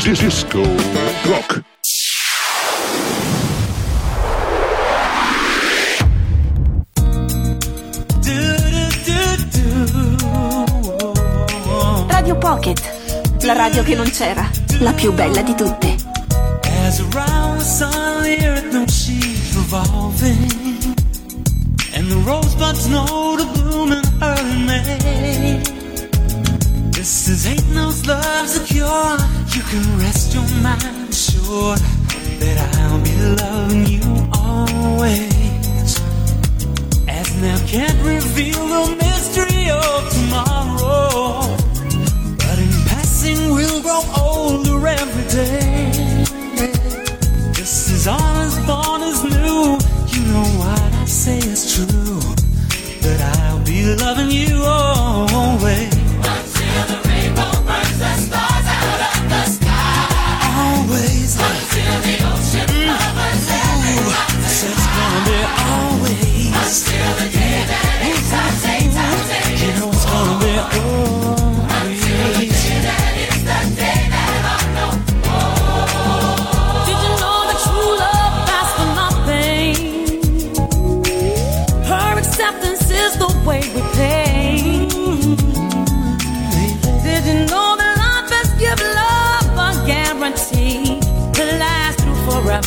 Disco Rock. Radio Pocket, la radio che non c'era, la più bella di tutte. As around the sun, the earth, no, she's revolving. And the rosebuds know the blooming early May. Since ain't no love secure. you can rest your mind sure that I'll be loving you always. As now can't reveal the mystery of tomorrow, but in passing we'll grow older every day. This is all as born.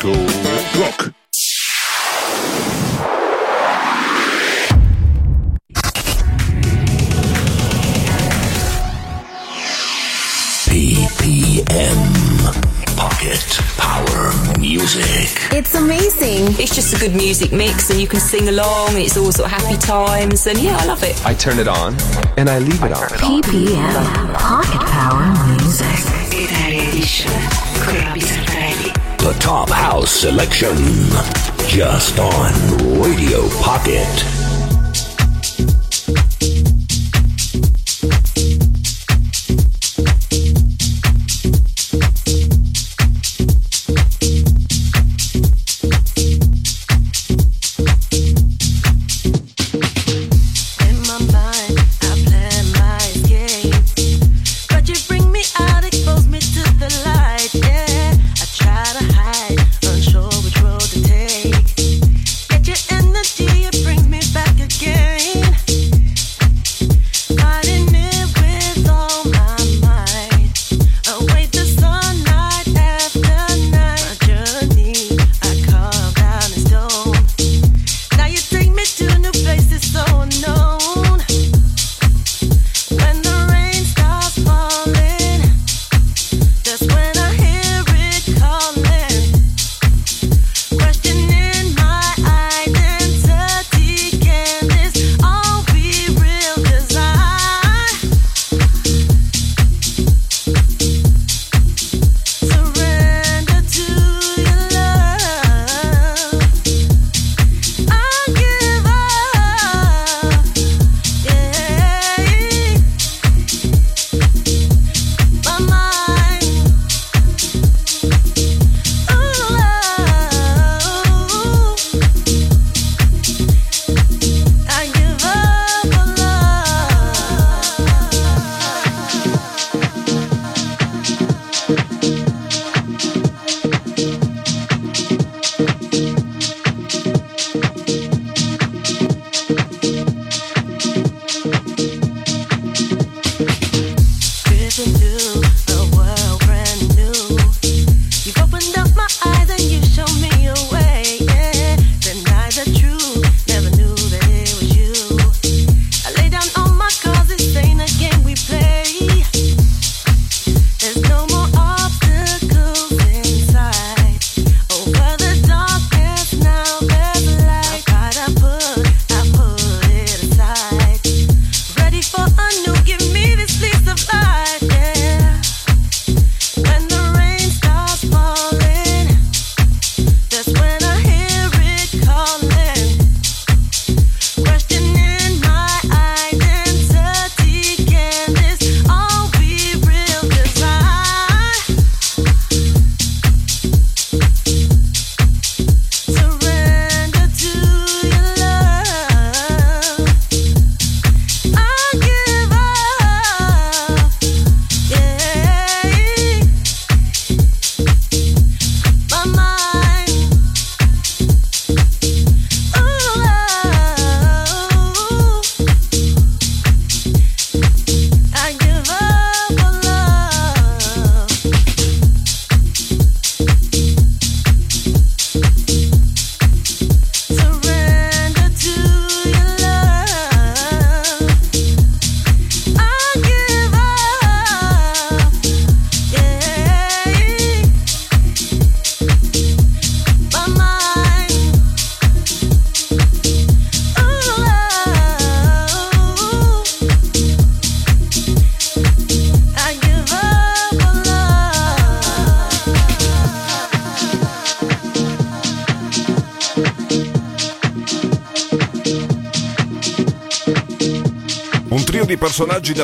Go rock. PPM Pocket Power Music. It's amazing. It's just a good music mix, and you can sing along. It's all sort of happy times, and yeah, I love it. I turn it on, and I leave it on. PPM Pocket Top House Selection. Just on Radio Pocket.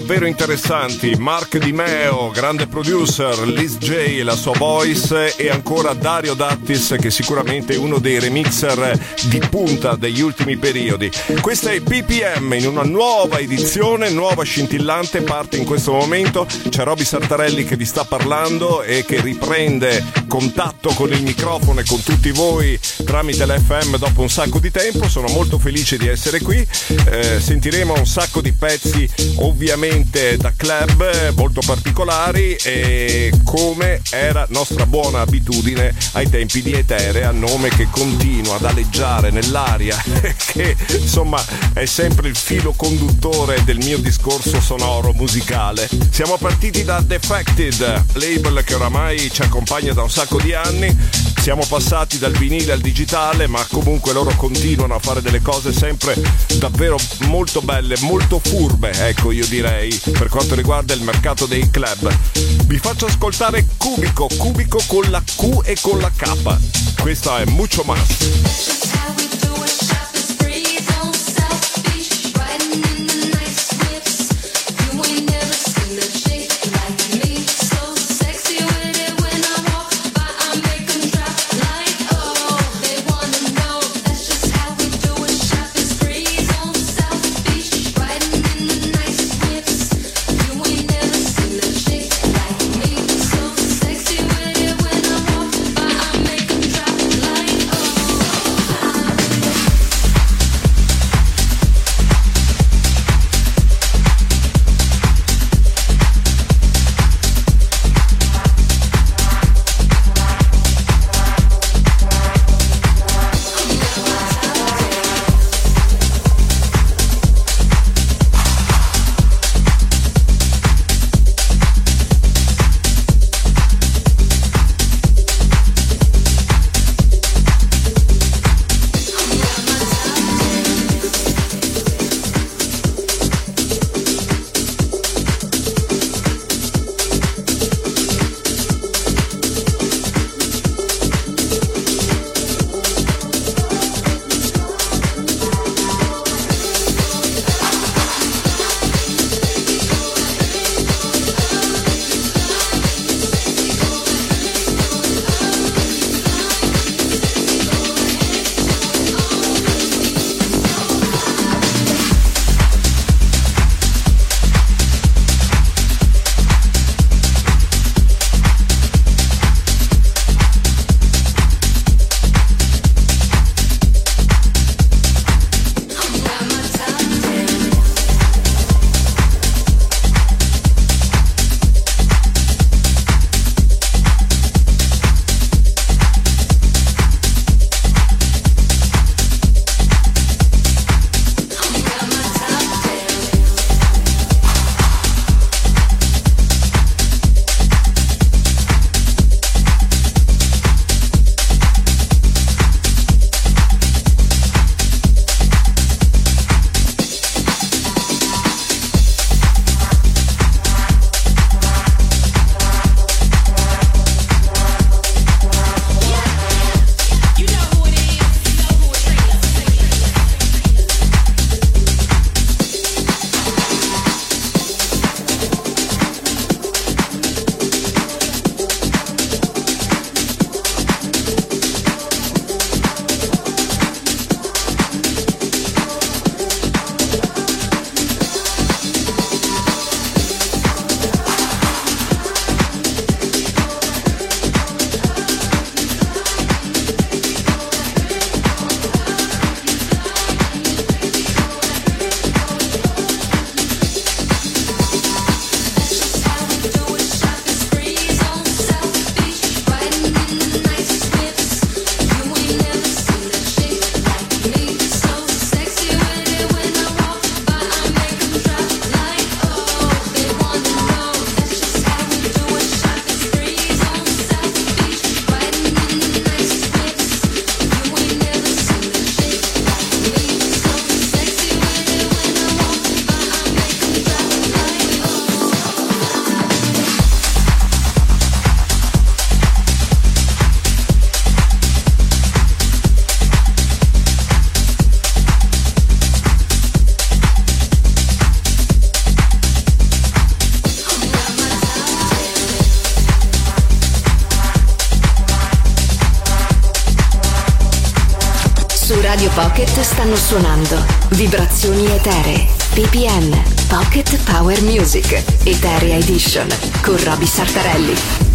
Davvero interessanti. Mark Di Meo, grande producer, Liz J, la sua voice e ancora Dario Dattis che sicuramente è uno dei remixer di punta degli ultimi periodi. Questa è PPM in una nuova edizione, nuova scintillante, parte in questo momento. C'è Roby Sartarelli che vi sta parlando e che riprende contatto con il microfono e con tutti voi tramite l'FM dopo un sacco di tempo. Sono molto felice di essere qui. Eh, sentiremo un sacco di pezzi ovviamente da club molto particolari e come era nostra buona abitudine ai tempi di Eterea, nome che continua ad aleggiare nell'aria che insomma è sempre il filo conduttore del mio discorso sonoro musicale. Siamo partiti da Defected, label che oramai ci accompagna da un sacco di anni. Siamo passati dal vinile al digitale, ma comunque loro continuano a fare delle cose sempre davvero molto belle, molto furbe, ecco io direi, per quanto riguarda il mercato dei club. Vi faccio ascoltare Cubico, Cubico con la Q e con la K. Questa è Mucho Más. Pocket stanno suonando. Vibrazioni Eteree, PPM, Pocket Power Music, Eterea Edition, con Roby Sartarelli.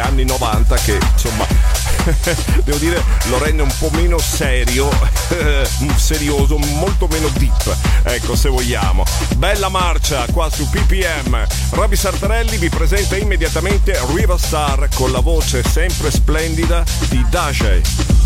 Anni 90 che insomma devo dire lo rende un po' meno serio, serioso, molto meno deep, ecco se vogliamo. Bella marcia qua su PPM. Roby Sartarelli vi presenta immediatamente River Star con la voce sempre splendida di Daje.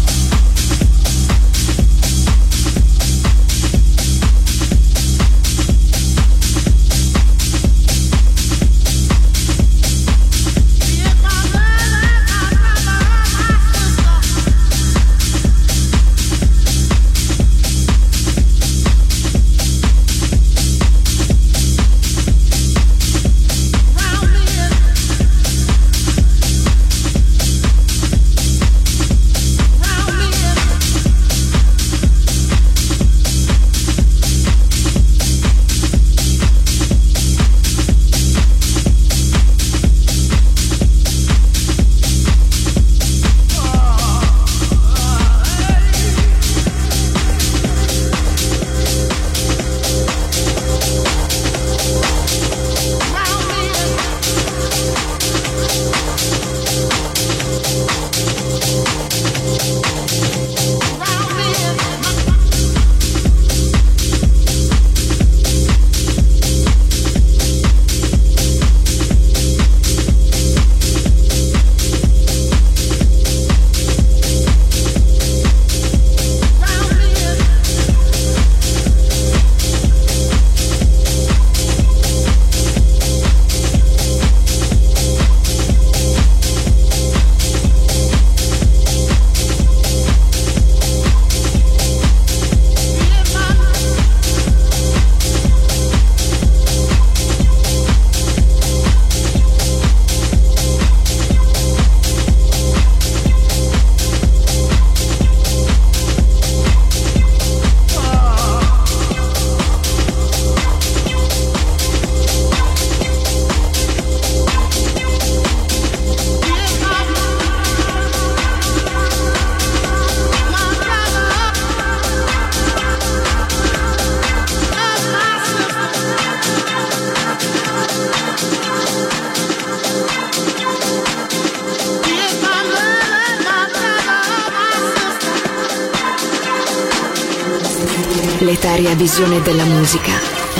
Visione della musica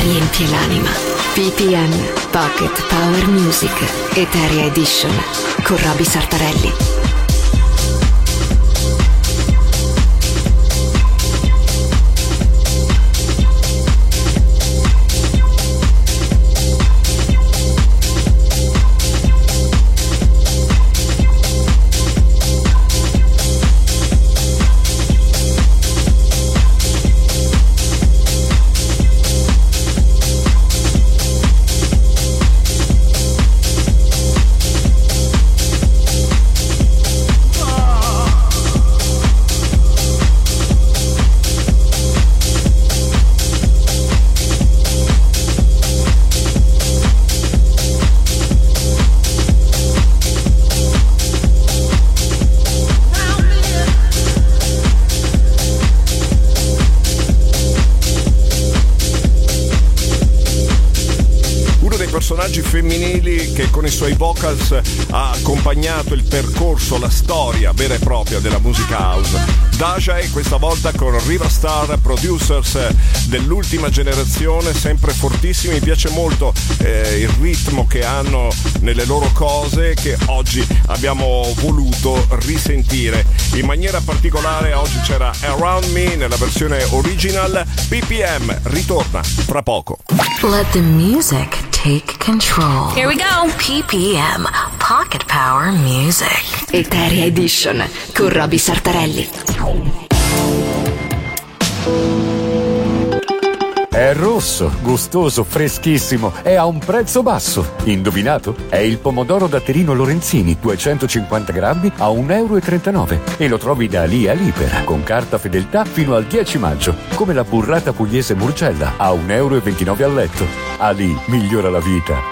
riempie l'anima. PPM Pocket Power Music Eterea Edition con Roby Sartarelli. Suoi vocals ha accompagnato il percorso, la storia vera e propria della musica house. Daja e questa volta con Riva Star Producers dell'ultima generazione, sempre fortissimi. Mi piace molto eh, il ritmo che hanno nelle loro cose che oggi abbiamo voluto risentire. In maniera particolare oggi c'era Around Me nella versione original. PPM ritorna fra poco. Let the music take control. Here we go. PPM Pocket Power Music Eterea Edition con Roby Sartarelli. È rosso, gustoso, freschissimo e a un prezzo basso. Indovinato? È il pomodoro datterino Lorenzini, 250 grammi a 1,39 euro. E lo trovi da lì a Libera, con carta fedeltà fino al 10 maggio. Come la burrata pugliese Murgella, a 1,29 euro al letto. Ali migliora la vita.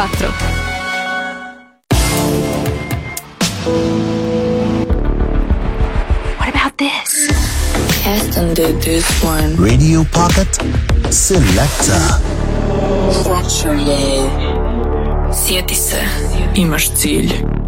What about this? Aston did this one. Radio Pocket Selector. Structure Sjeti se, imaš cilj.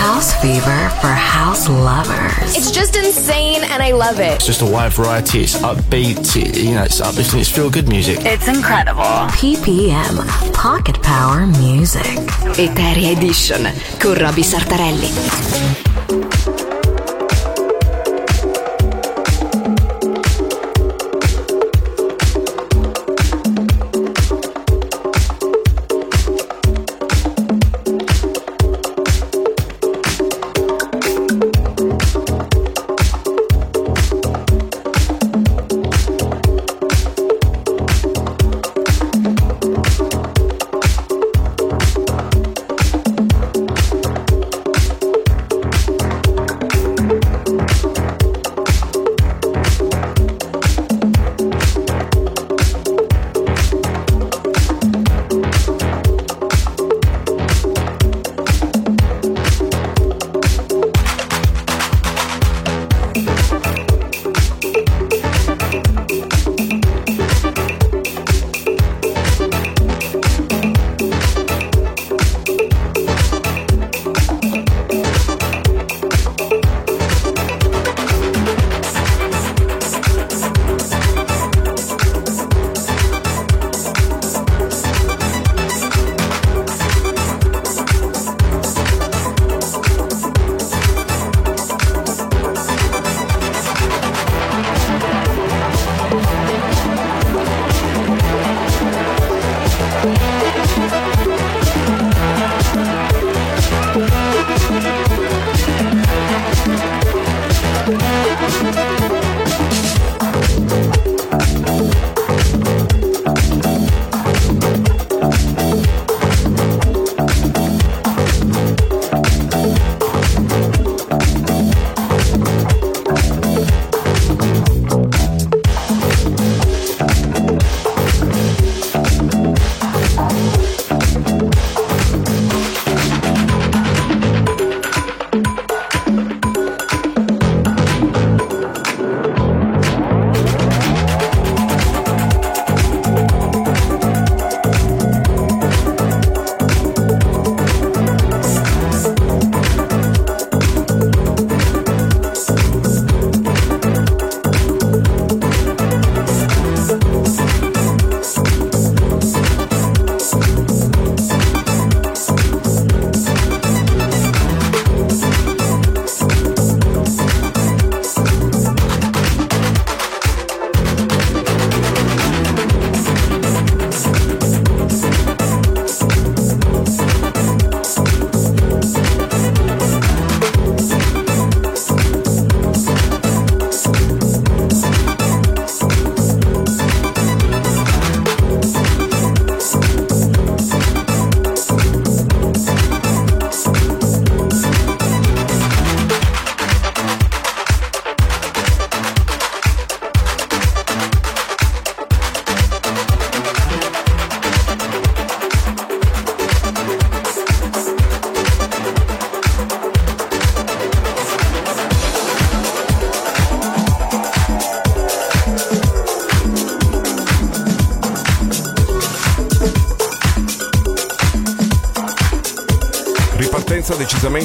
House Fever for house lovers. It's just insane and I love it. It's just a wide variety. It's upbeat, you know, it's uplifting, it's feel good music. It's incredible. PPM Pocket Power Music Eterea Edition con Roby Sartarelli.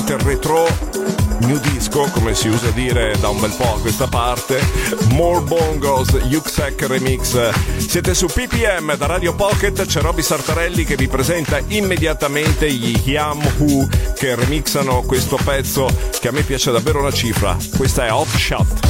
Decisamente retro new disco, come si usa dire da un bel po' a questa parte. More Bongos, Yuxek Remix. Siete su PPM da Radio Pocket, c'è Robby Sartarelli che vi presenta immediatamente gli Hyam Who che remixano questo pezzo che a me piace davvero una cifra. Questa è Hot Shot.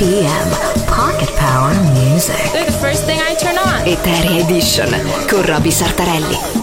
PPM Pocket Power Music. They're the first thing I turn on. Eteria Edition con Roby Sartarelli.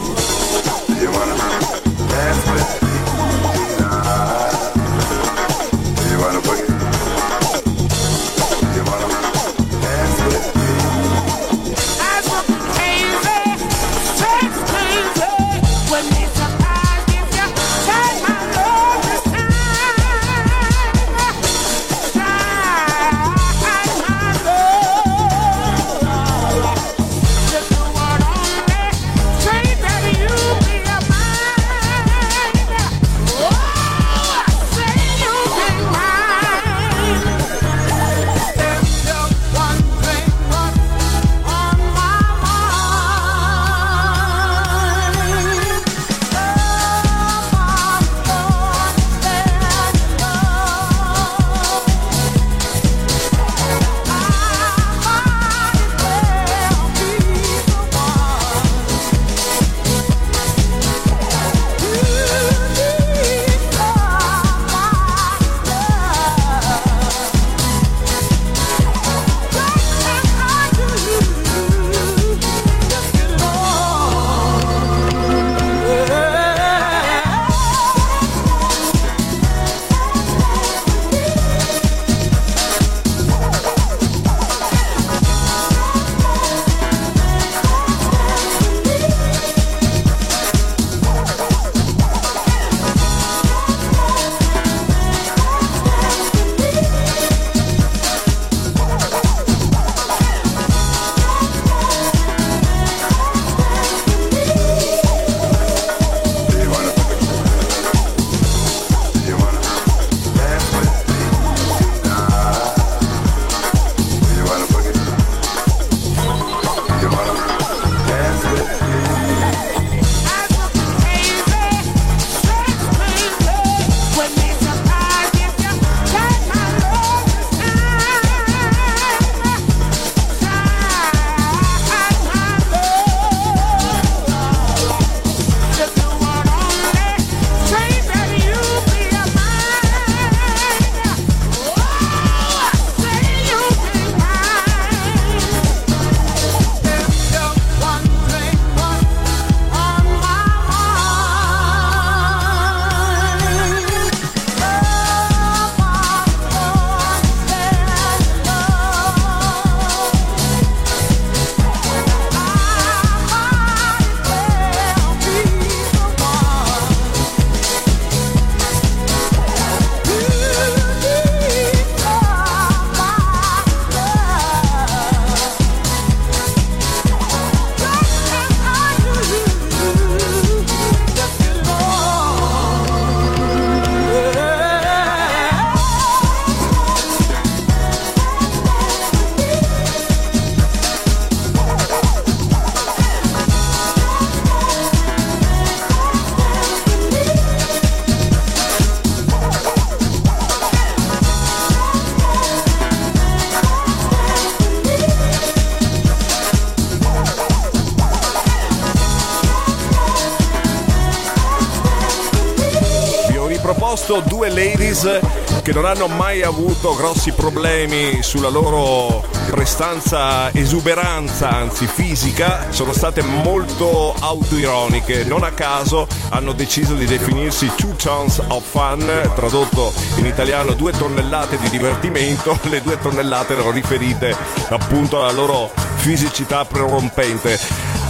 Hanno mai avuto grossi problemi sulla loro prestanza, esuberanza, anzi fisica, sono state molto autoironiche. Non a caso hanno deciso di definirsi Two Tons of Fun, tradotto in italiano due tonnellate di divertimento. Le due tonnellate erano riferite appunto alla loro fisicità prorompente.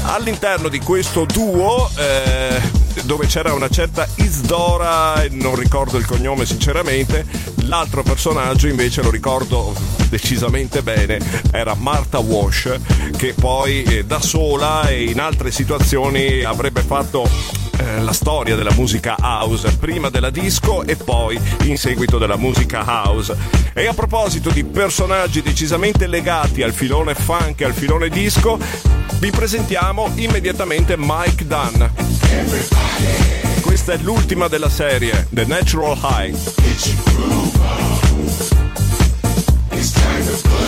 All'interno di questo duo eh, dove c'era una certa Isdora, non ricordo il cognome sinceramente, l'altro personaggio invece lo ricordo decisamente bene, era Martha Wash che poi eh, da sola e in altre situazioni avrebbe fatto eh, la storia della musica house, prima della disco e poi in seguito della musica house. E a proposito di personaggi decisamente legati al filone funk e al filone disco, vi presentiamo immediatamente Mike Dunn. Questa è l'ultima della serie, The Natural High.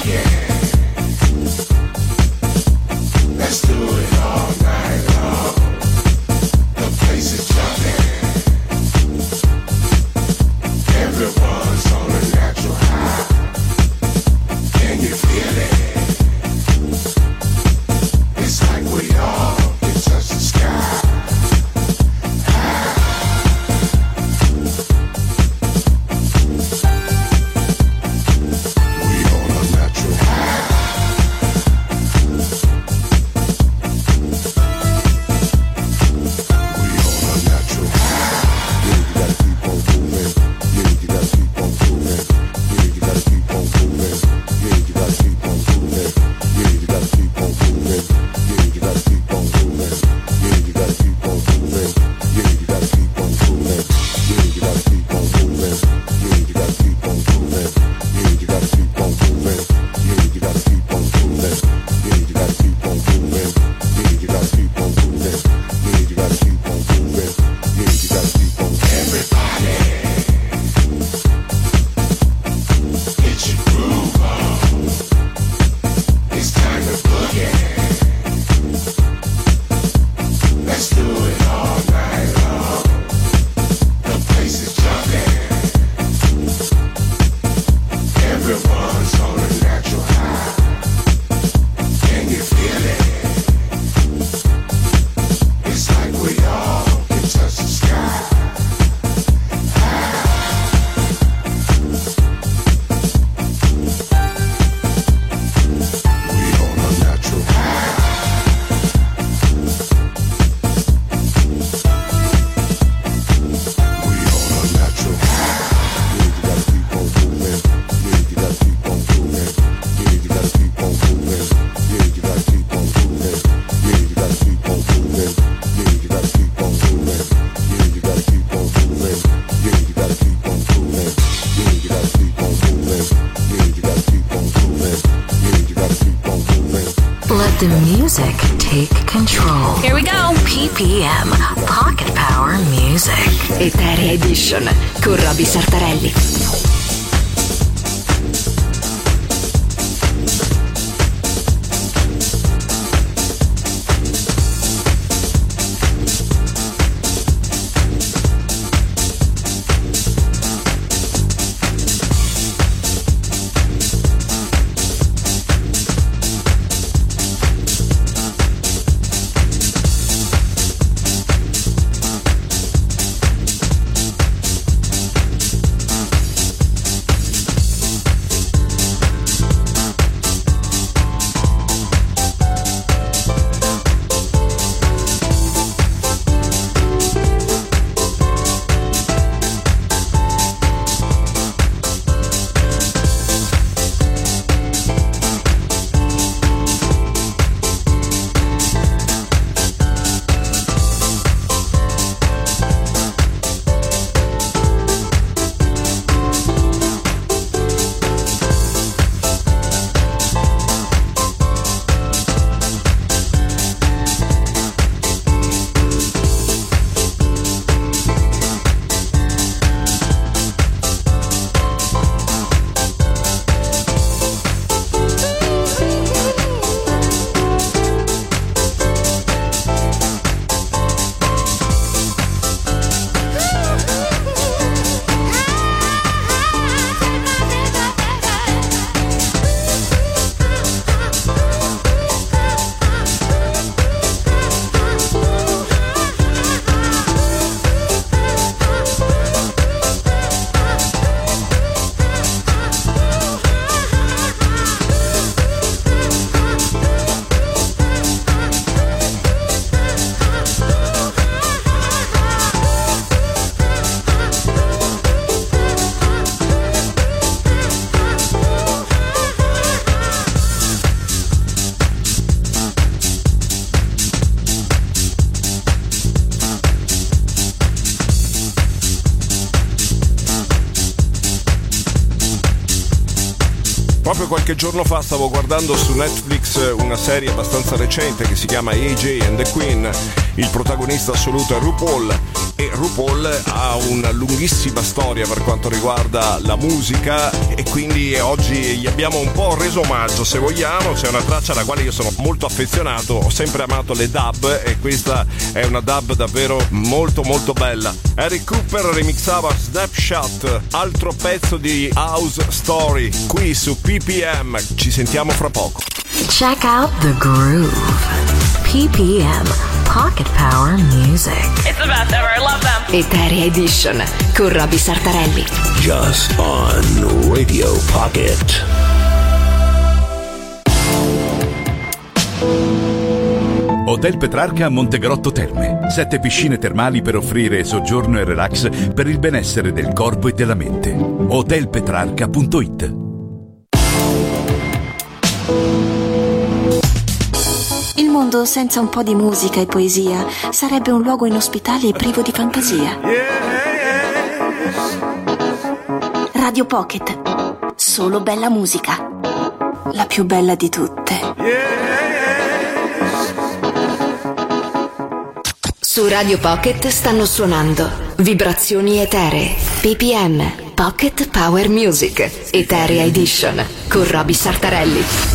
Yeah. PPM Pocket Power Music. Eteria Edition con Roby Sartarelli. Qualche giorno fa stavo guardando su Netflix una serie abbastanza recente che si chiama AJ and the Queen. Il protagonista assoluto è RuPaul e RuPaul ha una lunghissima storia per quanto riguarda la musica e quindi oggi gli abbiamo un po' reso omaggio se vogliamo. C'è una traccia alla quale io sono molto affezionato, ho sempre amato le dub e questa è una dub davvero molto molto bella. Eric Cooper remixava Snapshot, altro pezzo di House Story, qui su PPM. Ci sentiamo fra poco. Check out the groove. PPM Pocket Power Music. It's the best ever. I love them. Eteria Edition con Roby Sartarelli. Just on Radio Pocket. Hotel Petrarca a Montegrotto Terme. Sette piscine termali per offrire soggiorno e relax per il benessere del corpo e della mente. Hotelpetrarca.it Il mondo senza un po' di musica e poesia sarebbe un luogo inospitale e privo di fantasia. Radio Pocket. Solo bella musica. La più bella di tutte. Su Radio Pocket stanno suonando Vibrazioni Eteree, PPM, Pocket Power Music, Eteria Edition con Roby Sartarelli.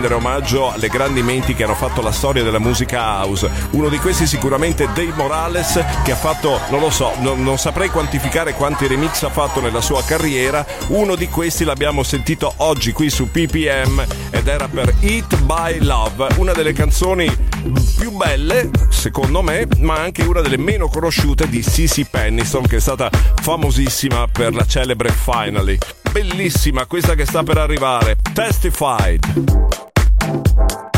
Rendere omaggio alle grandi menti che hanno fatto la storia della musica house. Uno di questi sicuramente Dave Morales che ha fatto, non lo so, non, non saprei quantificare quanti remix ha fatto nella sua carriera. Uno di questi l'abbiamo sentito oggi qui su PPM ed era per Eat by Love, una delle canzoni più belle, secondo me, ma anche una delle meno conosciute di Sissy Pennison, che è stata famosissima per la celebre Finally. Bellissima questa che sta per arrivare. Testified. Thank you.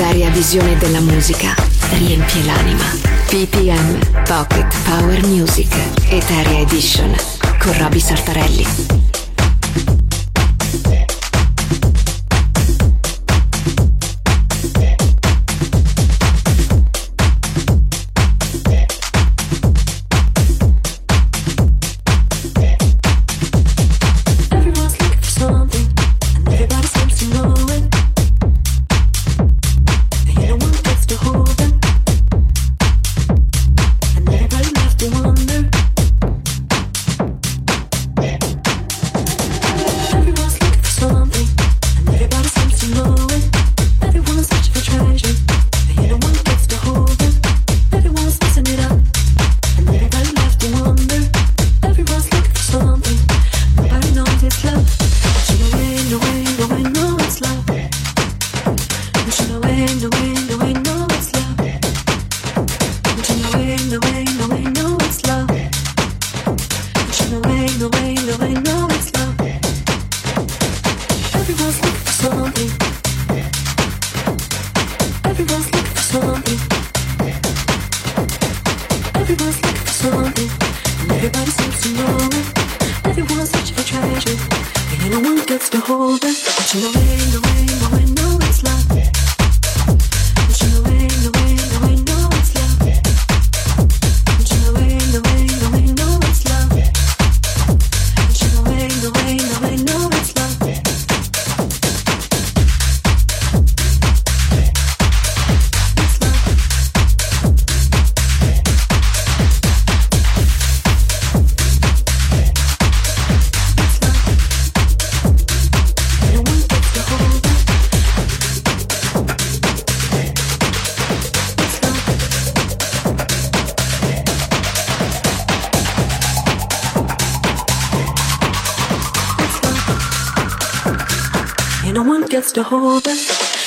L'eterea visione della musica riempie l'anima. PPM Pocket Power Music Eterea Edition con Roby Sartarelli. Christohoven.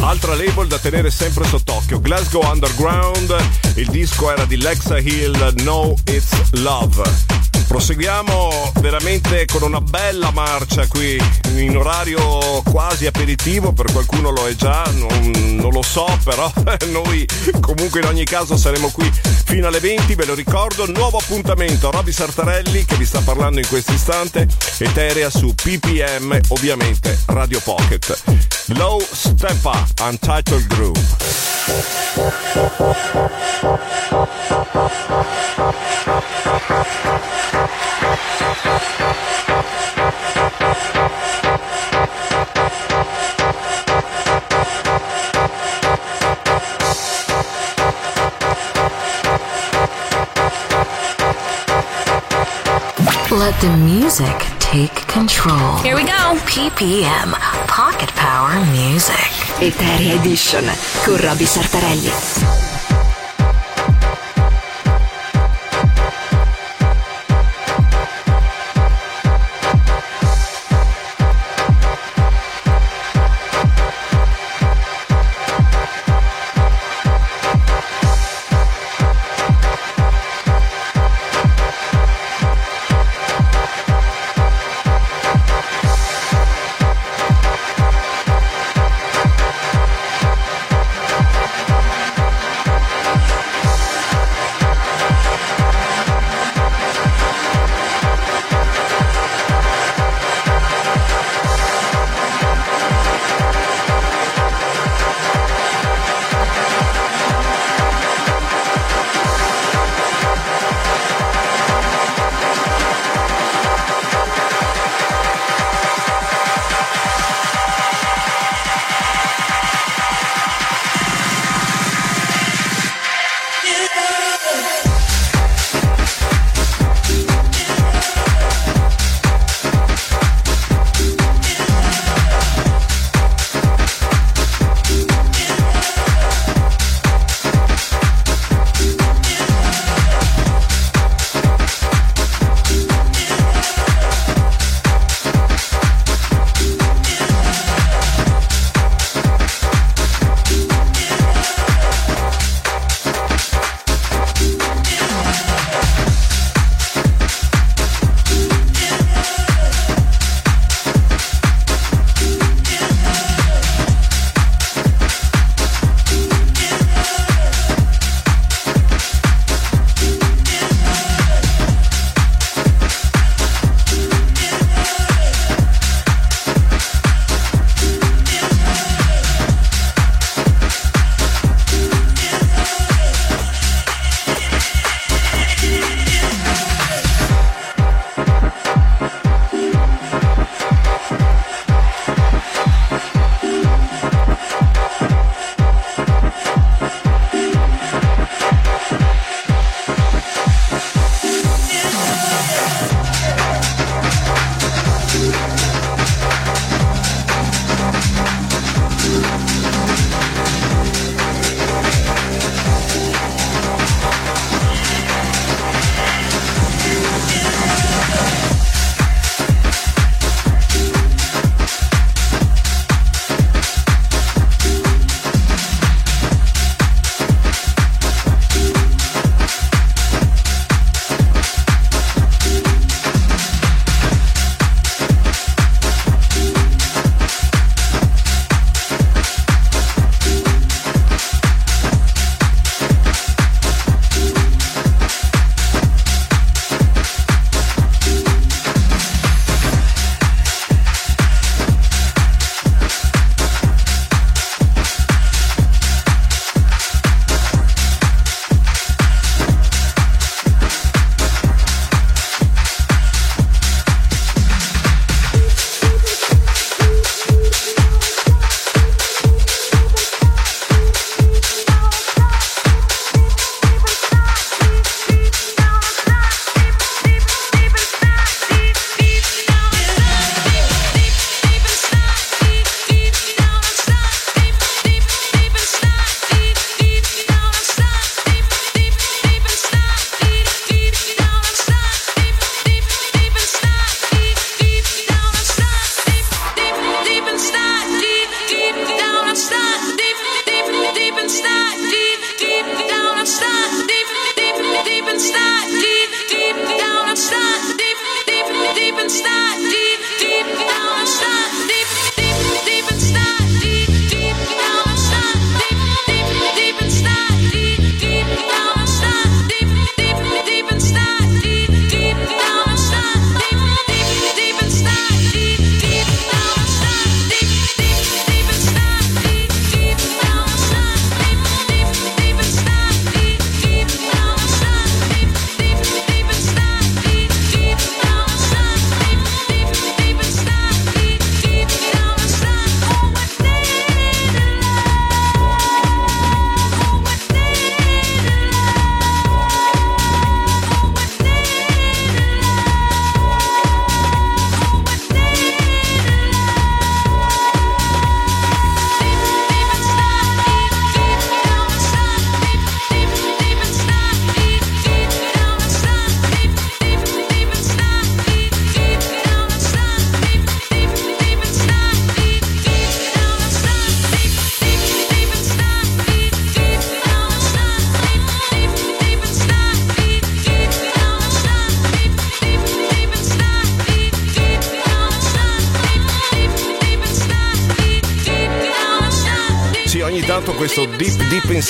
Altra label da tenere sempre sott'occhio, Glasgow Underground, il disco era di Lexa Hill, No It's Love. Proseguiamo veramente con una bella marcia qui, in orario quasi aperitivo, per qualcuno lo è già, non, non lo so, però noi comunque in ogni caso saremo qui fino alle 20, ve lo ricordo, nuovo appuntamento, Roby Sartarelli che vi sta parlando in questo istante, Eterea su PPM, ovviamente Radio Pocket. Low Steppa, Untitled Groove. Let the music take control. Here we go. PPM, Pocket Power Music. Italia Edition, con Robbie Sartarelli.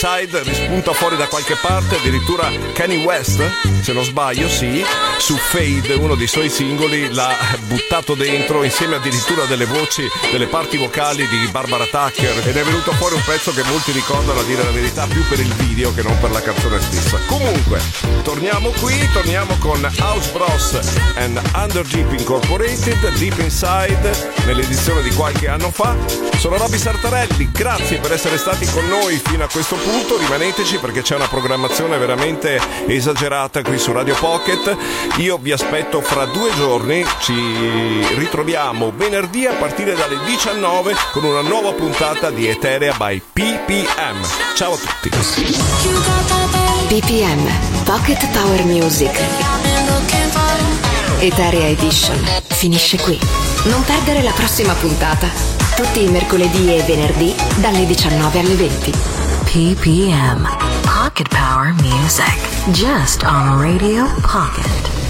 Inside, rispunta fuori da qualche parte, addirittura Kanye West, se non sbaglio, sì, su Fade, uno dei suoi singoli, l'ha buttato dentro insieme addirittura delle voci, delle parti vocali di Barbara Tucker ed è venuto fuori un pezzo che molti ricordano a dire la verità più per il video che non per la canzone stessa. Comunque, torniamo qui, torniamo con House Bros and Under Deep Incorporated, Deep Inside, nell'edizione di qualche anno fa. Sono Robby Sartarelli, grazie per essere stati con noi fino a questo punto, rimaneteci perché c'è una programmazione veramente esagerata qui su Radio Pocket. Io vi aspetto fra due giorni, ci ritroviamo venerdì a partire dalle 19 con una nuova puntata di Eterea by PPM. Ciao a tutti. BPM Pocket Power Music Eterea Edition finisce qui. Non perdere la prossima puntata. Tutti i mercoledì e venerdì dalle 19 alle 20. PPM Pocket Power Music. Just on Radio Pocket.